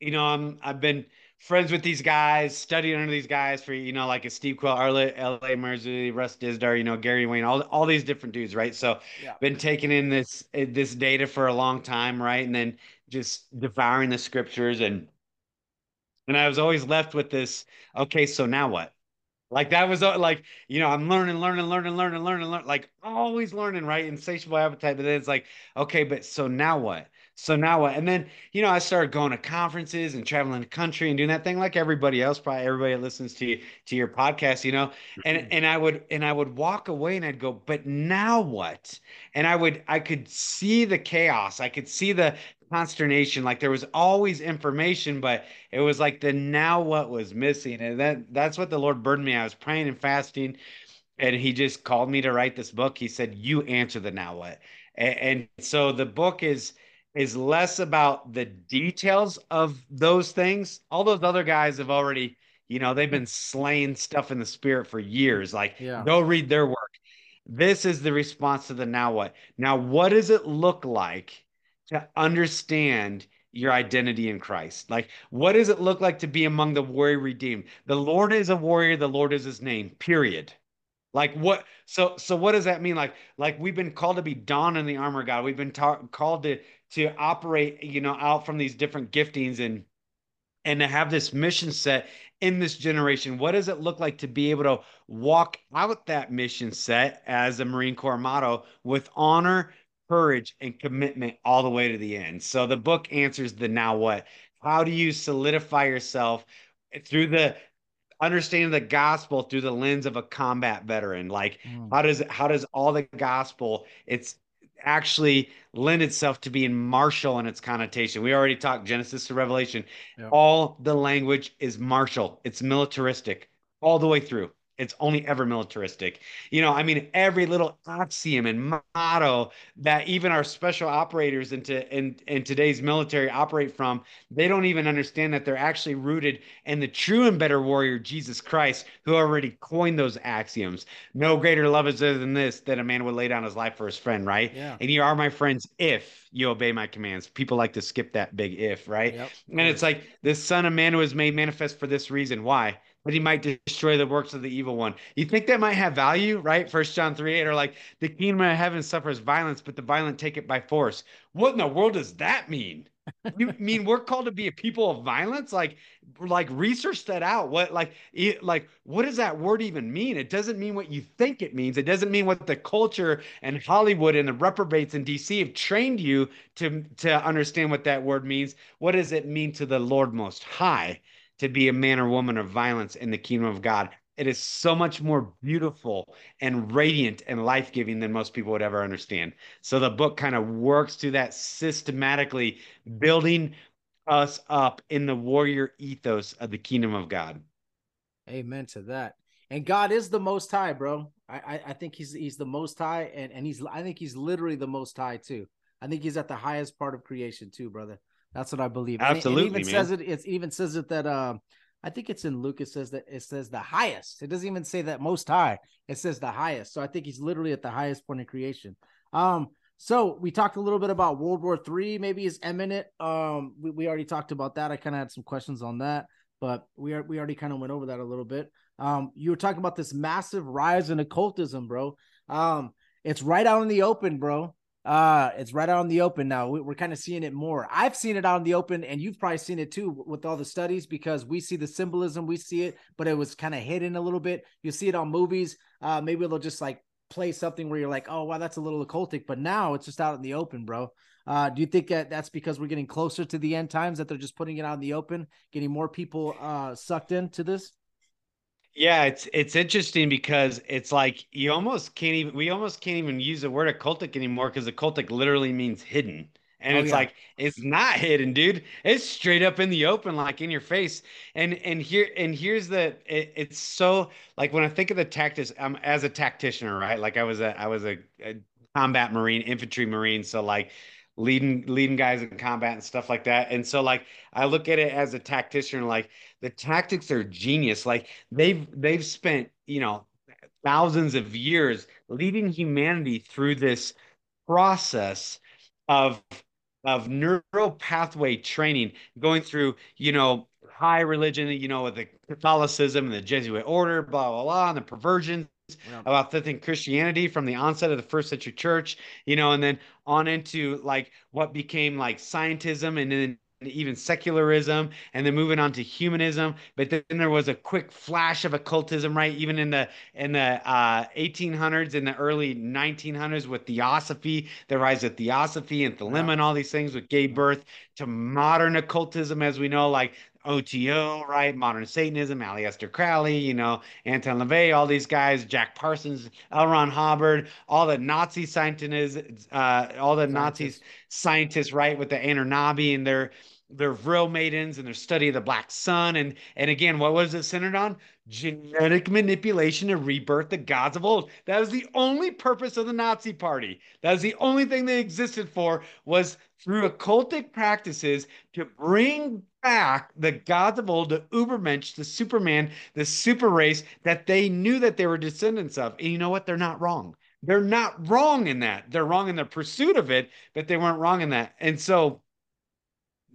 you know, I'm I've been friends with these guys, studying under these guys for you know, like a Steve Quayle, L.A. L.A. Marzulli, Russ Dizdar, you know, Gary Wayne, all all these different dudes, right? So, Yeah. been taking in this eh, this data for a long time, right? And then just devouring the scriptures and and I was always left with this. Okay, so now what? Like that was uh, like, you know, I'm learning, learning, learning, learning, learning, learning, like always learning, right? Insatiable appetite. But then it's like, okay, but so now what? So now what? And then, you know, I started going to conferences and traveling the country and doing that thing like everybody else, probably everybody that listens to you, to your podcast, you know. And mm-hmm. and I would and I would walk away and I'd go, but now what? And I would I could see the chaos. I could see the consternation. Like there was always information, but it was like the now what was missing. And that that's what the Lord burdened me. I was praying and fasting, and he just called me to write this book. He said, You answer the now what. And, and so the book is is less about the details of those things. All those other guys have already, you know, they've been slaying stuff in the spirit for years. Like, Yeah. go read their work. This is the response to the now what. Now, what does it look like to understand your identity in Christ? Like, what does it look like to be among the warrior redeemed? The Lord is a warrior, the Lord is his name, period. Like what? So so what does that mean? Like like we've been called to be dawn in the armor of God. We've been ta- called to to operate, you know, out from these different giftings and and to have this mission set in this generation. What does it look like to be able to walk out that mission set as a Marine Corps motto with honor, courage, and commitment all the way to the end? So the book answers the now what. How do you solidify yourself through the understanding of the gospel through the lens of a combat veteran? Like Mm. how does how does all the gospel it's actually lend itself to being martial in its connotation. We already talked Genesis to Revelation. Yeah. All the language is martial. It's militaristic all the way through. It's only ever militaristic. You know, I mean, every little axiom and motto that even our special operators into in, in today's military operate from, they don't even understand that they're actually rooted in the true and better warrior, Jesus Christ, who already coined those axioms. No greater love is there than this, that a man would lay down his life for his friend, right? Yeah. And you are my friends if you obey my commands. People like to skip that big if, right? Yep. And it's like the Son of Man was made manifest for this reason. Why? That he might destroy the works of the evil one. You think that might have value, right? First John 3 8, or like the kingdom of heaven suffers violence, but the violent take it by force. What in the world does that mean? You mean we're called to be a people of violence? Like, like research that out. What like it, like what does that word even mean? It doesn't mean what you think it means. It doesn't mean what the culture and Hollywood and the reprobates in DC have trained you to to understand what that word means. What does it mean to the Lord Most High to be a man or woman of violence in the kingdom of God? It is so much more beautiful and radiant and life giving than most people would ever understand. So the book kind of works through that systematically, building us up in the warrior ethos of the kingdom of God. Amen to that. And God is the most high, bro. I, I, I think he's he's the most high, and, and he's I think he's literally the most high too. I think he's at the highest part of creation too, brother. That's what I believe. And it- it, even man. says it. It even says it that um, I think it's in. It says that it says the highest. It doesn't even say that most high. It says the highest. So I think he's literally at the highest point of creation. Um, so we talked a little bit about World War Three. Maybe is imminent. Um, we, we already talked about that. I kind of had some questions on that, but we are we already kind of went over that a little bit. Um, you were talking about this massive rise in occultism, bro. Um, it's right out in the open, bro. Uh, it's right out in the open now. We, we're kind of seeing it more. I've seen it out in the open, and you've probably seen it too with all the studies because we see the symbolism, we see it, but it was kind of hidden a little bit. You see it on movies. Uh, maybe they'll just like play something where you're like, oh wow, that's a little occultic, but now it's just out in the open, bro. Uh, do you think that that's because we're getting closer to the end times that they're just putting it out in the open, getting more people uh sucked into this? Yeah, it's it's interesting because it's like you almost can't even we almost can't even use the word occultic anymore because occultic literally means hidden. And Oh, it's yeah. like it's not hidden, dude. It's straight up in the open, like in your face. And and here and here's the it, it's so like when I think of the tactics, I'm as a tactician, right? Like I was a I was a, a combat marine, infantry marine, so like leading leading guys in combat and stuff like that. And so like I look at it as a tactician, like the tactics are genius. Like they've they've spent, you know, thousands of years leading humanity through this process of of neural pathway training, going through, you know, high religion, you know, with the Catholicism and the Jesuit order, blah blah blah, and the perversions Yeah. about authentic Christianity from the onset of the first century church, you know, and then on into like what became like scientism and then even secularism and then moving on to humanism. But then there was a quick flash of occultism right? Even in the in the uh, 1800s in the early 1900s with theosophy the rise of theosophy and thelema and all these things with gave birth to modern occultism as we know like OTO, right? Modern Satanism, Aleister Crowley, you know, Anton LaVey, all these guys, Jack Parsons, L. Ron Hubbard, all the Nazi scientists, uh, all the Nazis scientists, right, with the Anunnaki and their their vril maidens and their study of the black sun. And and again, what was it centered on? Genetic manipulation to rebirth, the gods of old. That was the only purpose of the Nazi party. That was the only thing they existed for was through occultic practices to bring back the gods of old, the Ubermensch, the Superman, the super race that they knew that they were descendants of. And you know what? They're not wrong. They're not wrong in that. They're wrong in the pursuit of it, but they weren't wrong in that. And so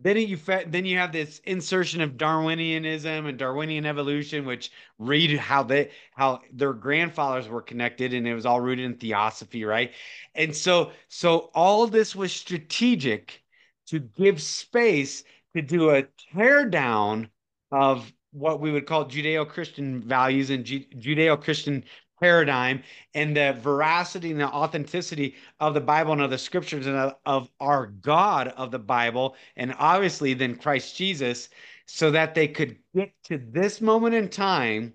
then you then you have this insertion of Darwinianism and Darwinian evolution, which read how they how their grandfathers were connected, and it was all rooted in theosophy, right? And so so all this was strategic to give space to do a teardown of what we would call Judeo-Christian values and Judeo-Christian paradigm and the veracity and the authenticity of the Bible and of the scriptures and of, of our God of the Bible, and obviously then Christ Jesus, so that they could get to this moment in time,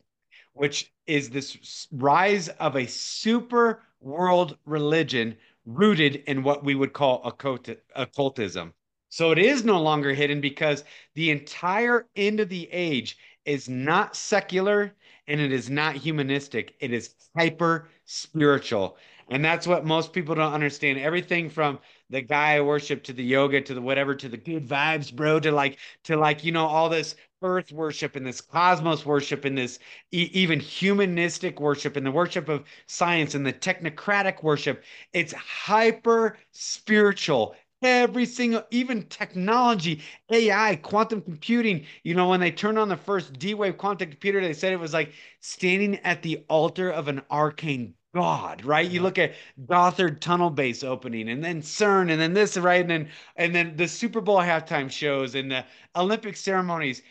which is this rise of a super world religion rooted in what we would call occultism. So it is no longer hidden because the entire end of the age is not secular and it is not humanistic. It is hyper spiritual. And that's what most people don't understand. Everything from the Gaia worship to the yoga to the whatever to the good vibes, bro, to like to like, you know, all this earth worship and this cosmos worship and this e- even humanistic worship and the worship of science and the technocratic worship. It's hyper spiritual every single even technology ai quantum computing. You know when they turned on the first d-wave quantum computer they said it was like standing at the altar of an arcane god right? You look at Gotthard tunnel base opening and then cern and then this right? And then and then the super bowl halftime shows and the olympic ceremonies.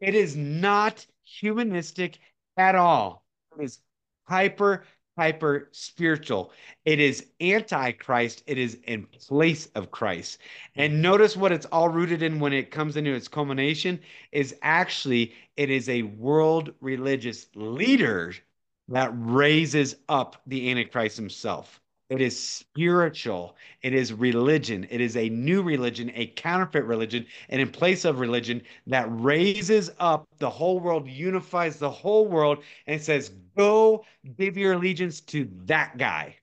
It is not humanistic at all. It is hyper hyper spiritual. It is anti Christ. It is in place of Christ. And mm-hmm. notice what it's all rooted in when it comes into its culmination is actually it is a world religious leader that raises up the Antichrist himself. It is spiritual. It is religion. It is a new religion, a counterfeit religion, and in place of religion that raises up the whole world, unifies the whole world, and says, Go give your allegiance to that guy.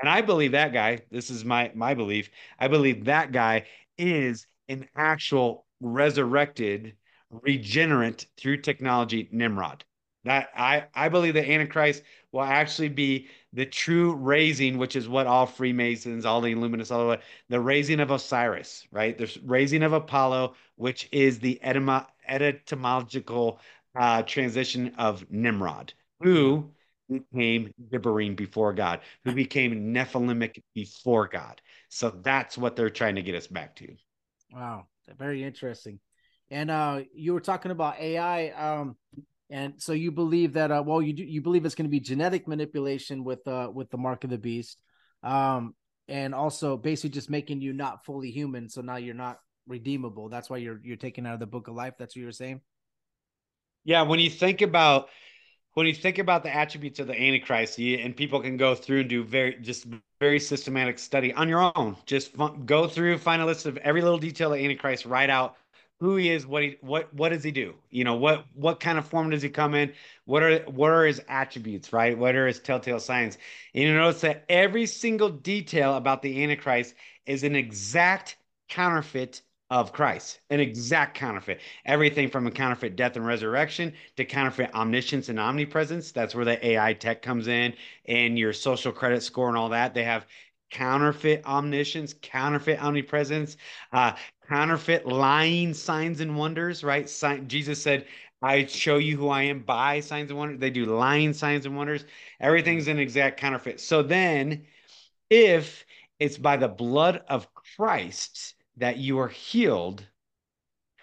And I believe that guy, this is my my belief. I believe that guy is an actual resurrected, regenerate through technology Nimrod. That I I believe the Antichrist will actually be the true raising, which is what all Freemasons, all the Illuminists, all the the raising of Osiris, right? The raising of Apollo, which is the etymo- etymological uh, transition of Nimrod, who became Gibborim before God, who became Nephilimic before God. So that's what they're trying to get us back to. Wow, very interesting. And uh, you were talking about AI. Um, and so you believe that uh, well you do, you believe it's going to be genetic manipulation with uh with the mark of the beast um and also basically just making you not fully human so now you're not redeemable. That's why you're you're taken out of the book of life. That's what you're saying? Yeah when you think about when you think about the attributes of the antichrist you, and people can go through and do very just very systematic study on your own. Just go through find a list of every little detail of antichrist write out who he is, what he what what does he do? You know, what what kind of form does he come in? What are what are his attributes, right? What are his telltale signs? And you notice that every single detail about the Antichrist is an exact counterfeit of Christ, an exact counterfeit. Everything from a counterfeit death and resurrection to counterfeit omniscience and omnipresence. That's where the AI tech comes in and your social credit score and all that. They have counterfeit omniscience, counterfeit omnipresence, uh, counterfeit lying signs and wonders, right? Sign- Jesus said, I show you who I am by signs and wonders. They do lying signs and wonders. Everything's an exact counterfeit. So then, if it's by the blood of Christ that you are healed,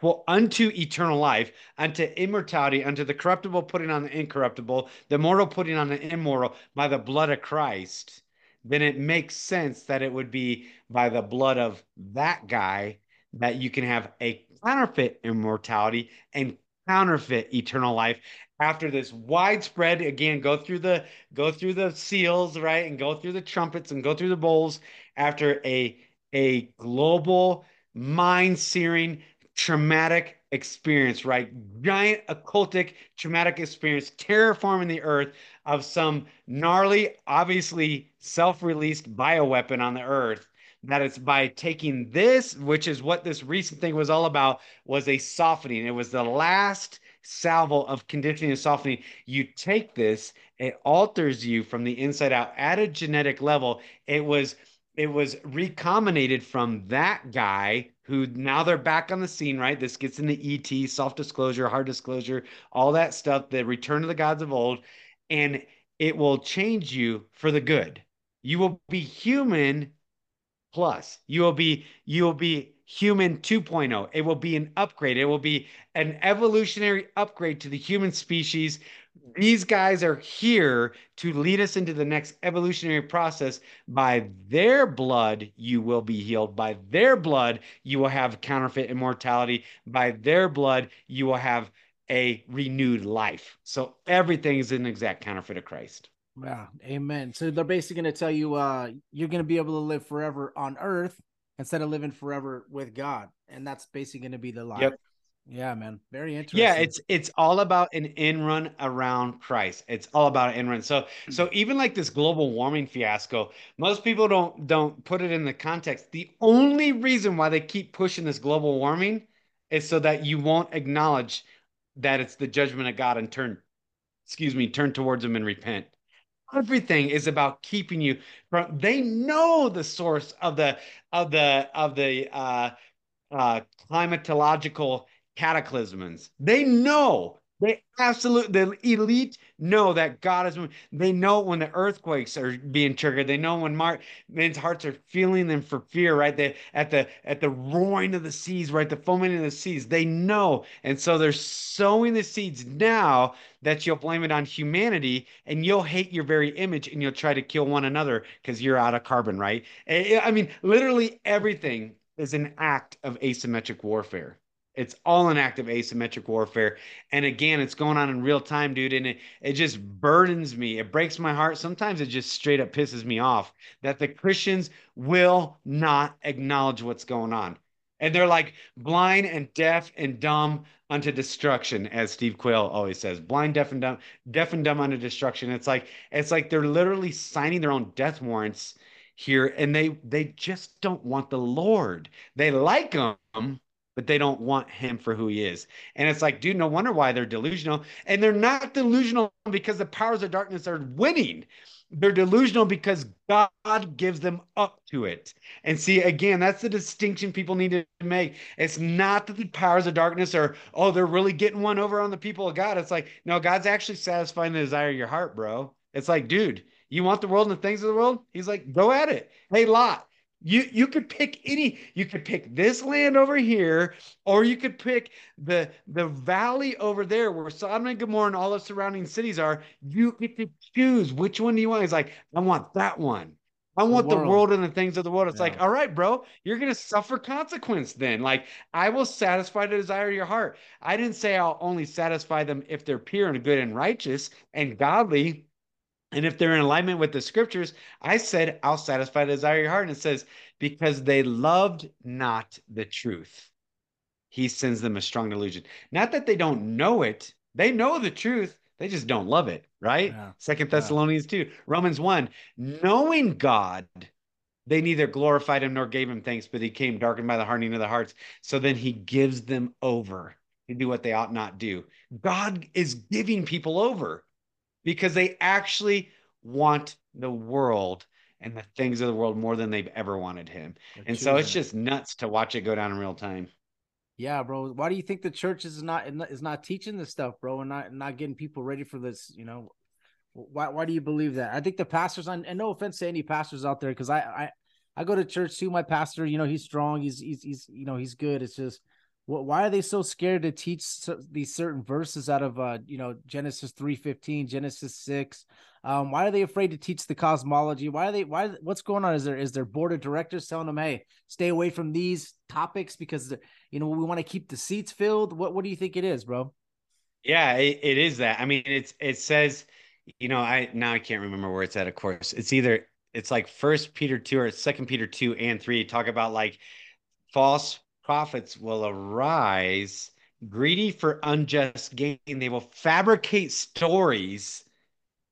well, unto eternal life, unto immortality, unto the corruptible putting on the incorruptible, the mortal putting on the immortal by the blood of Christ, then it makes sense that it would be by the blood of that guy that you can have a counterfeit immortality and counterfeit eternal life after this widespread again go through the go through the seals right and go through the trumpets and go through the bowls after a a global mind searing traumatic experience right giant occultic traumatic experience terraforming the earth of some gnarly obviously self-released bioweapon on the earth that it's by taking this which is what this recent thing was all about was a softening it was the last salvo of conditioning and softening. You take this, it alters you from the inside out at a genetic level. It was it was recombinated from that guy who now they're back on the scene, right? This gets into ET, self disclosure, hard disclosure, all that stuff, the return of the gods of old, and it will change you for the good. You will be human plus. You will be you will be human 2.0. It will be an upgrade. It will be an evolutionary upgrade to the human species. These guys are here to lead us into the next evolutionary process. By their blood, you will be healed. By their blood, you will have counterfeit immortality. By their blood, you will have a renewed life. So everything is an exact counterfeit of Christ. Yeah, amen. So they're basically going to tell you uh you're going to be able to live forever on earth instead of living forever with God. And that's basically going to be the lie. Yep. Yeah, man. Very interesting. Yeah, it's it's all about an in run around Christ. It's all about an in run. So so even like this global warming fiasco, most people don't don't put it in the context. The only reason why they keep pushing this global warming is so that you won't acknowledge that it's the judgment of God and turn, excuse me, turn towards him and repent everything is about keeping you from they know the source of the of the of the uh uh climatological cataclysms they know they absolutely, the elite know that God is. They know when the earthquakes are being triggered. They know when Mar- men's hearts are feeling them for fear, right? They, at the at the roaring of the seas, right? The foaming of the seas. They know, and so they're sowing the seeds now that you'll blame it on humanity, and you'll hate your very image, and you'll try to kill one another because you're out of carbon, right? Eh, eh, I mean, literally everything is an act of asymmetric warfare. It's all an act of asymmetric warfare. And again, it's going on in real time, dude. And it, it just burdens me. It breaks my heart. Sometimes it just straight up pisses me off that the Christians will not acknowledge what's going on. And they're like blind and deaf and dumb unto destruction, as Steve Quayle always says. Blind, deaf, and dumb, deaf and dumb unto destruction. It's like it's like they're literally signing their own death warrants here, and they they just don't want the Lord. They like him, but they don't want him for who he is. And it's like, dude, no wonder why they're delusional. And they're not delusional because the powers of darkness are winning. They're delusional because God gives them up to it. And see, again, that's the distinction people need to make. It's not that the powers of darkness are, oh, they're really getting one over on the people of God. It's like, no, God's actually satisfying the desire of your heart, bro. It's like, dude, you want the world and the things of the world? He's like, go at it. Hey, Lot, you you could pick any. You could pick this land over here, or you could pick the the valley over there where Sodom and Gomorrah and all the surrounding cities are. You get to choose which one do you want. He's like, I want that one. I want the world. the world, and the things of the world. It's yeah. like, all right, bro, you're gonna suffer consequence then. Like, I will satisfy the desire of your heart. I didn't say I'll only satisfy them if they're pure and good and righteous and godly and if they're in alignment with the scriptures, I said, I'll satisfy the desire of your heart. And it says, because they loved not the truth, he sends them a strong delusion. Not that they don't know it, they know the truth, they just don't love it, right? Yeah. Second Thessalonians yeah. 2, Romans 1, knowing God, they neither glorified him nor gave him thanks, but he came darkened by the hardening of the hearts. So then he gives them over to do what they ought not do. God is giving people over because they actually want the world and the things of the world more than they've ever wanted him. They're and so it's just nuts to watch it go down in real time. Yeah, bro. Why do you think the church is not is not teaching this stuff, bro, and not not getting people ready for this? You know, why why do you believe that? I think the pastors, and no offense to any pastors out there, because I I I go to church too. My pastor, you know, he's strong. He's he's he's you know he's good. It's just? Why are they so scared to teach these certain verses out of uh, you know, Genesis three fifteen, Genesis six? Um, why are they afraid to teach the cosmology? Why are they? Why? What's going on? Is there is there board of directors telling them, hey, stay away from these topics because you know we want to keep the seats filled? What What do you think it is, bro? Yeah, it, it is that. I mean, it's it says, you know, I now I can't remember where it's at. Of course, it's either it's like First Peter two or Second Peter two and three talk about like false prophets will arise, greedy for unjust gain. They will fabricate stories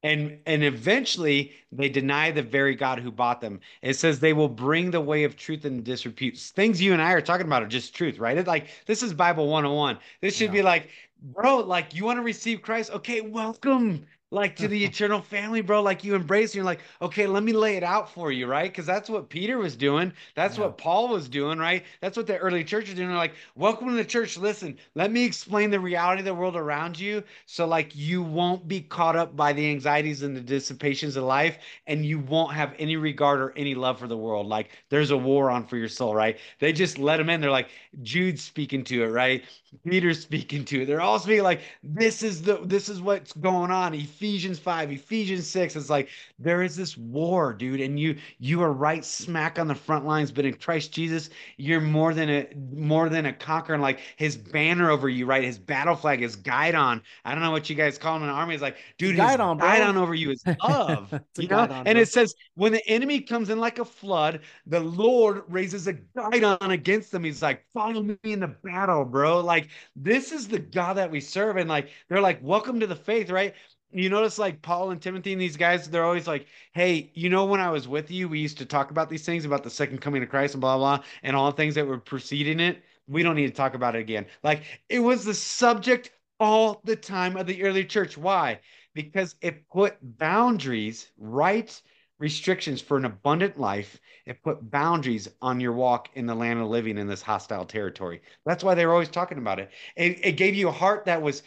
and and eventually they deny the very God who bought them. It says they will bring the way of truth and disrepute. Things you and I are talking about are just truth, right? It's like this is Bible 101. This should Yeah. be like, bro, like you want to receive Christ? Okay, welcome. Like to the eternal family, bro. Like you embrace, and you're like, okay, let me lay it out for you, right? Because that's what Peter was doing. That's Yeah. what Paul was doing, right? That's what the early church was doing. They're like, welcome to the church. Listen, let me explain the reality of the world around you. So, like, you won't be caught up by the anxieties and the dissipations of life, and you won't have any regard or any love for the world. Like, there's a war on for your soul, right? They just let them in. They're like, Jude's speaking to it, right? Peter's speaking to it. They're all speaking like, this is the this is what's going on. Ephesians 5, Ephesians 6. It's like there is this war, dude, and you you are right smack on the front lines, but in Christ Jesus, you're more than a more than a conqueror. And like his banner over you, right? His battle flag, his guidon. I don't know what you guys call him in the army. It's like, dude, his guidon, bro. guidon over you is love. You know, and it says when the enemy comes in like a flood, the Lord raises a guidon against them. He's like, follow me in the battle, bro. Like this is the God that we serve, and like they're like, welcome to the faith, right? You notice like Paul and Timothy and these guys, they're always like, hey, you know, when I was with you, we used to talk about these things about the second coming of Christ and blah, blah, and all the things that were preceding it. We don't need to talk about it again. Like it was the subject all the time of the early church. Why? Because it put boundaries, right? Restrictions for an abundant life. It put boundaries on your walk in the land of living in this hostile territory. That's why they were always talking about it. It, it gave you a heart that was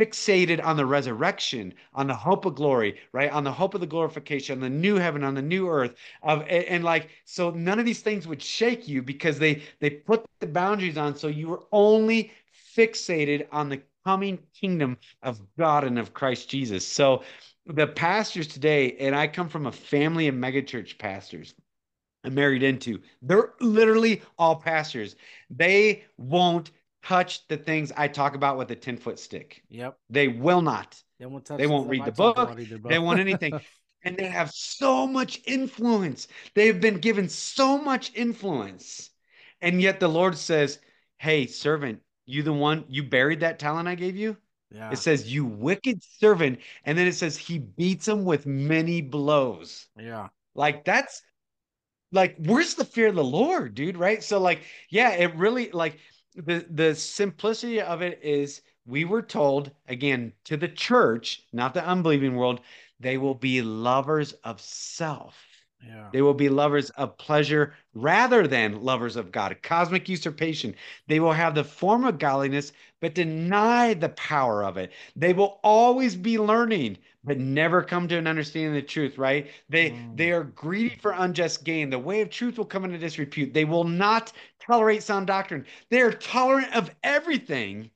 fixated on the resurrection, on the hope of glory, right? On the hope of the glorification, on the new heaven, on the new earth. Of and, and like so, none of these things would shake you because they they put the boundaries on, so you were only fixated on the coming kingdom of God and of Christ Jesus. So the pastors today, and I come from a family of megachurch pastors. I'm married into. They're literally all pastors. They won't touch the things I talk about with a 10 foot stick. Yep. They will not. They won't touch. They won't read the book. about either, bro. They want anything. and they have so much influence. They've been given so much influence. And yet the Lord says, Hey, servant, you the one, you buried that talent I gave you? yeah. It says, You wicked servant. And then it says, He beats him with many blows. yeah. Like that's like where's the fear of the Lord, dude? Right? So like, yeah, it really like the the simplicity of it is we were told again to the church, not the unbelieving world, they will be lovers of self. Yeah. They will be lovers of pleasure rather than lovers of God. Cosmic usurpation. They will have the form of godliness, but deny the power of it. They will always be learning, but never come to an understanding of the truth, right? They Mm. they are greedy for unjust gain. The way of truth will come into disrepute. They will not tolerate sound doctrine. They are tolerant of everything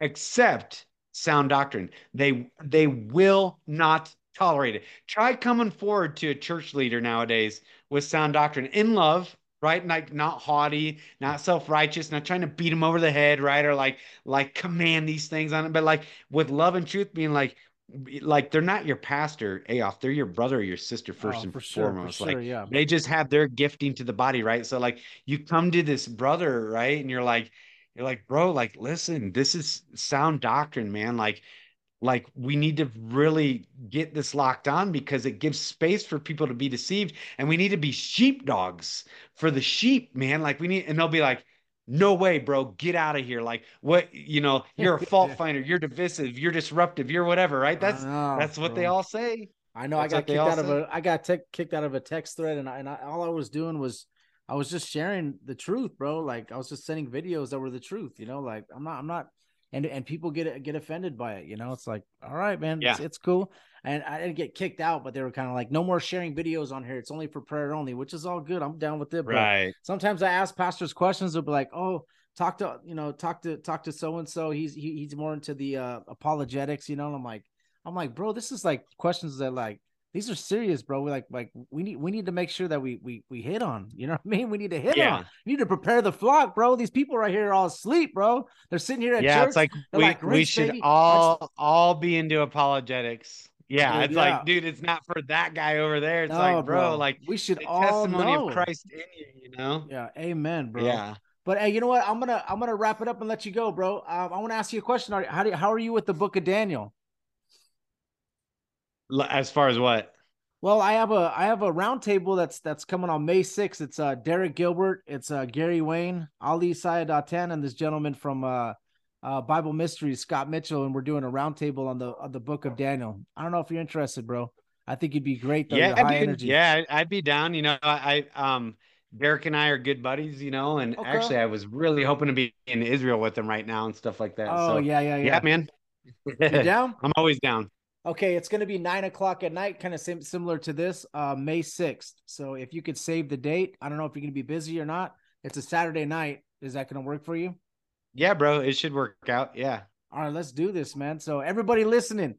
except sound doctrine. They they will not tolerate it. Try coming forward to a church leader nowadays with sound doctrine in love, right? Like not haughty, not self-righteous, not trying to beat him over the head, right? Or like like command these things on it, but like with love and truth being like like they're not your pastor, Aoff. They're your brother or your sister oh, first Oh, and for sure, for foremost. sure, Like yeah. they just have their gifting to the body, right? So like you come to this brother, right? And you're like, you're like, bro, like, listen, this is sound doctrine, man. Like, like we need to really get this locked on because it gives space for people to be deceived, and we need to be sheepdogs for the sheep, man. Like we need, and they'll be like, no way, bro, get out of here. Like, what, you know, you're a fault finder, you're divisive, you're disruptive, you're whatever, right? That's know, that's what they all say. I know I got kicked out of a I got tech kicked out of a text thread and I, and I, all I was doing was I was just sharing the truth, bro. Like I was just sending videos that were the truth, you know. Like I'm not I'm not and and people get get offended by it, you know. It's like, all right, man, it's, Yeah. it's cool. And I didn't get kicked out, but they were kind of like, no more sharing videos on here. It's only for prayer only, which is all good. I'm down with it. But Right. sometimes I ask pastors questions. They'll be like, "Oh, talk to you know talk to talk to so and so. He's he, he's more into the uh, apologetics, you know. And I'm like I'm like, bro, this is like questions that like these are serious, bro. We like like we need we need to make sure that we we we hit on. You know what I mean? We need to hit Yeah. on. We need to prepare the flock, bro. These people right here are all asleep, bro. They're sitting here at yeah, church. it's like They're we, like, we should baby." all all be into apologetics. Yeah, Dude, it's yeah. like, dude, it's not for that guy over there. It's No, like, bro, like we should the all testimony know. of Christ in you, you know? Yeah, amen, bro. Yeah. But hey, you know what? I'm gonna I'm gonna wrap it up and let you go, bro. Um, I want to ask you a question. How do how are you with the Book of Daniel? As far as what? Well, I have a I have a roundtable that's that's coming on May 6th. It's uh Derek Gilbert, it's uh Gary Wayne, Ali Sayadatan, and this gentleman from uh uh Bible Mysteries, Scott Mitchell, and we're doing a roundtable on the on the book of Daniel. I don't know if you're interested, bro. I think you'd be great though. yeah, high dude, energy. yeah, I- I'd be down. You know, I, I um Derek and I are good buddies, you know, and Okay. actually I was really hoping to be in Israel with him right now and stuff like that. Oh so yeah, yeah, yeah, yeah. man. You down? I'm always down. Okay, it's gonna be nine o'clock at night, kind of sim- similar to this, uh, May sixth. So if you could save the date, I don't know if you're gonna be busy or not. It's a Saturday night. Is that gonna work for you? Yeah, bro, it should work out. Yeah. All right, let's do this, man. So everybody listening,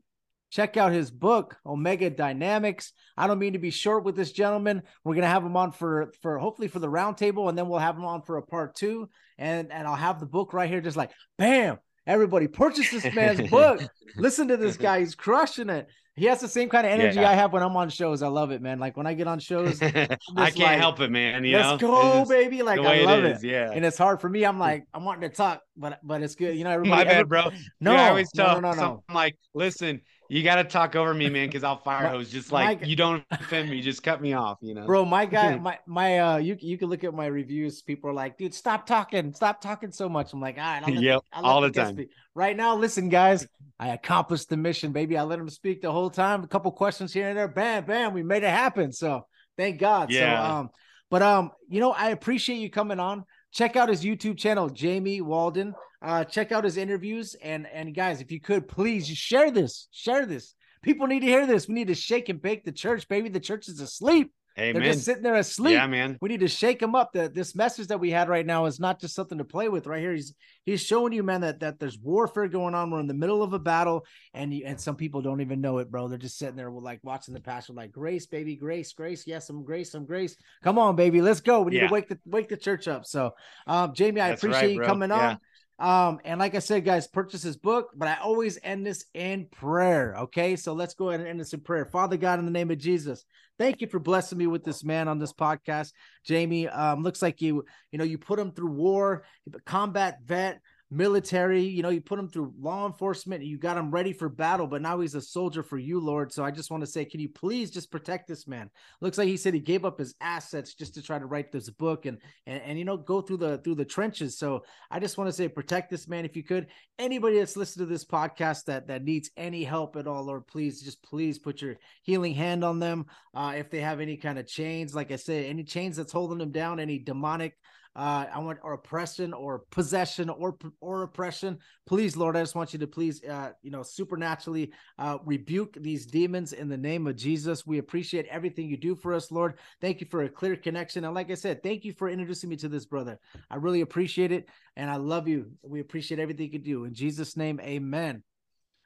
check out his book, Omega Dynamics. I don't mean to be short with this gentleman. We're gonna have him on for for hopefully for the roundtable, and then we'll have him on for a part two. And and I'll have the book right here, just like bam. Everybody purchase this man's book. Listen to this guy; he's crushing it. He has the same kind of energy Yeah. I have when I'm on shows. I love it, man. Like when I get on shows, I can't like, help it, man. You let's know, go, just baby. Like I love it it. is. Yeah. And it's hard for me. I'm like, I'm wanting to talk, but but it's good. You know, everybody. My bad, every- bro. No, Dude, I always no, tell no, no, no. I'm like, listen, you got to talk over me, man, because I'll fire hose. Just like g- you don't offend me, just cut me off. You know, bro my guy my my uh you you can look at my reviews people are like dude stop talking stop talking so much i'm like all right I'll let Yep, I'll all the time. speak." right now listen guys i accomplished the mission baby i let him speak the whole time a couple questions here and there bam bam we made it happen so thank god Yeah. so um but um you know i appreciate you coming on check out his youtube channel jamie walden uh check out his interviews and and guys if you could please just share this share this people need to hear this we need to shake and bake the church baby the church is asleep Amen. they're just sitting there asleep. Yeah, man. We need to shake them up. That this message that we had right now is not just something to play with. Right here, he's he's showing you, man, that that there's warfare going on. We're in the middle of a battle, and you, and some people don't even know it, bro. They're just sitting there with like watching the pastor, like grace, baby, grace, grace. Yes, some grace, some grace. Come on, baby, let's go. We need Yeah. to wake the wake the church up. So, um, Jamie, I That's appreciate right, you coming Yeah. on. Um, and like I said, guys, purchase his book, but I always end this in prayer. Okay, so let's go ahead and end this in prayer. Father God, in the name of Jesus, thank you for blessing me with this man on this podcast. Jamie, um, looks like you, you know, you put him through war, combat vet, military, you know, you put him through law enforcement, you got him ready for battle, but now he's a soldier for you, Lord. So I just want to say, can you please just protect this man? Looks like he said he gave up his assets just to try to write this book and and, and you know go through the through the trenches. So I just want to say protect this man if you could. Anybody that's listened to this podcast that that needs any help at all, Lord, please just please put your healing hand on them. Uh, if they have any kind of chains, like I said, any chains that's holding them down, any demonic uh, I want or oppression or possession or or oppression. Please, Lord, I just want you to please, uh, you know, supernaturally uh, rebuke these demons in the name of Jesus. We appreciate everything you do for us, Lord. Thank you for a clear connection, and like I said, thank you for introducing me to this brother. I really appreciate it, and I love you. We appreciate everything you do in Jesus' name, Amen.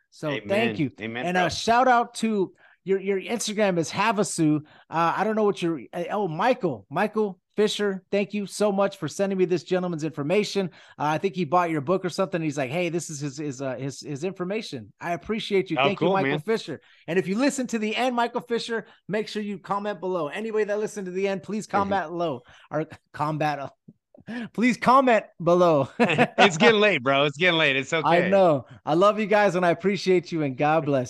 So Amen. thank you, Amen. and a shout out to your your Instagram is Havasu. Uh, I don't know what your uh, oh Michael Michael Fisher. Thank you so much for sending me this gentleman's information. Uh, I think he bought your book or something. He's like, hey, this is his his uh, his his information. I appreciate you. Oh, Thank you, Michael man. Fisher. And if you listen to the end, Michael Fisher, make sure you comment below. Anybody that listened to the end, please comment below or combat. Please comment below. it's getting late, bro. It's getting late. It's okay. I know. I love you guys and I appreciate you and God bless.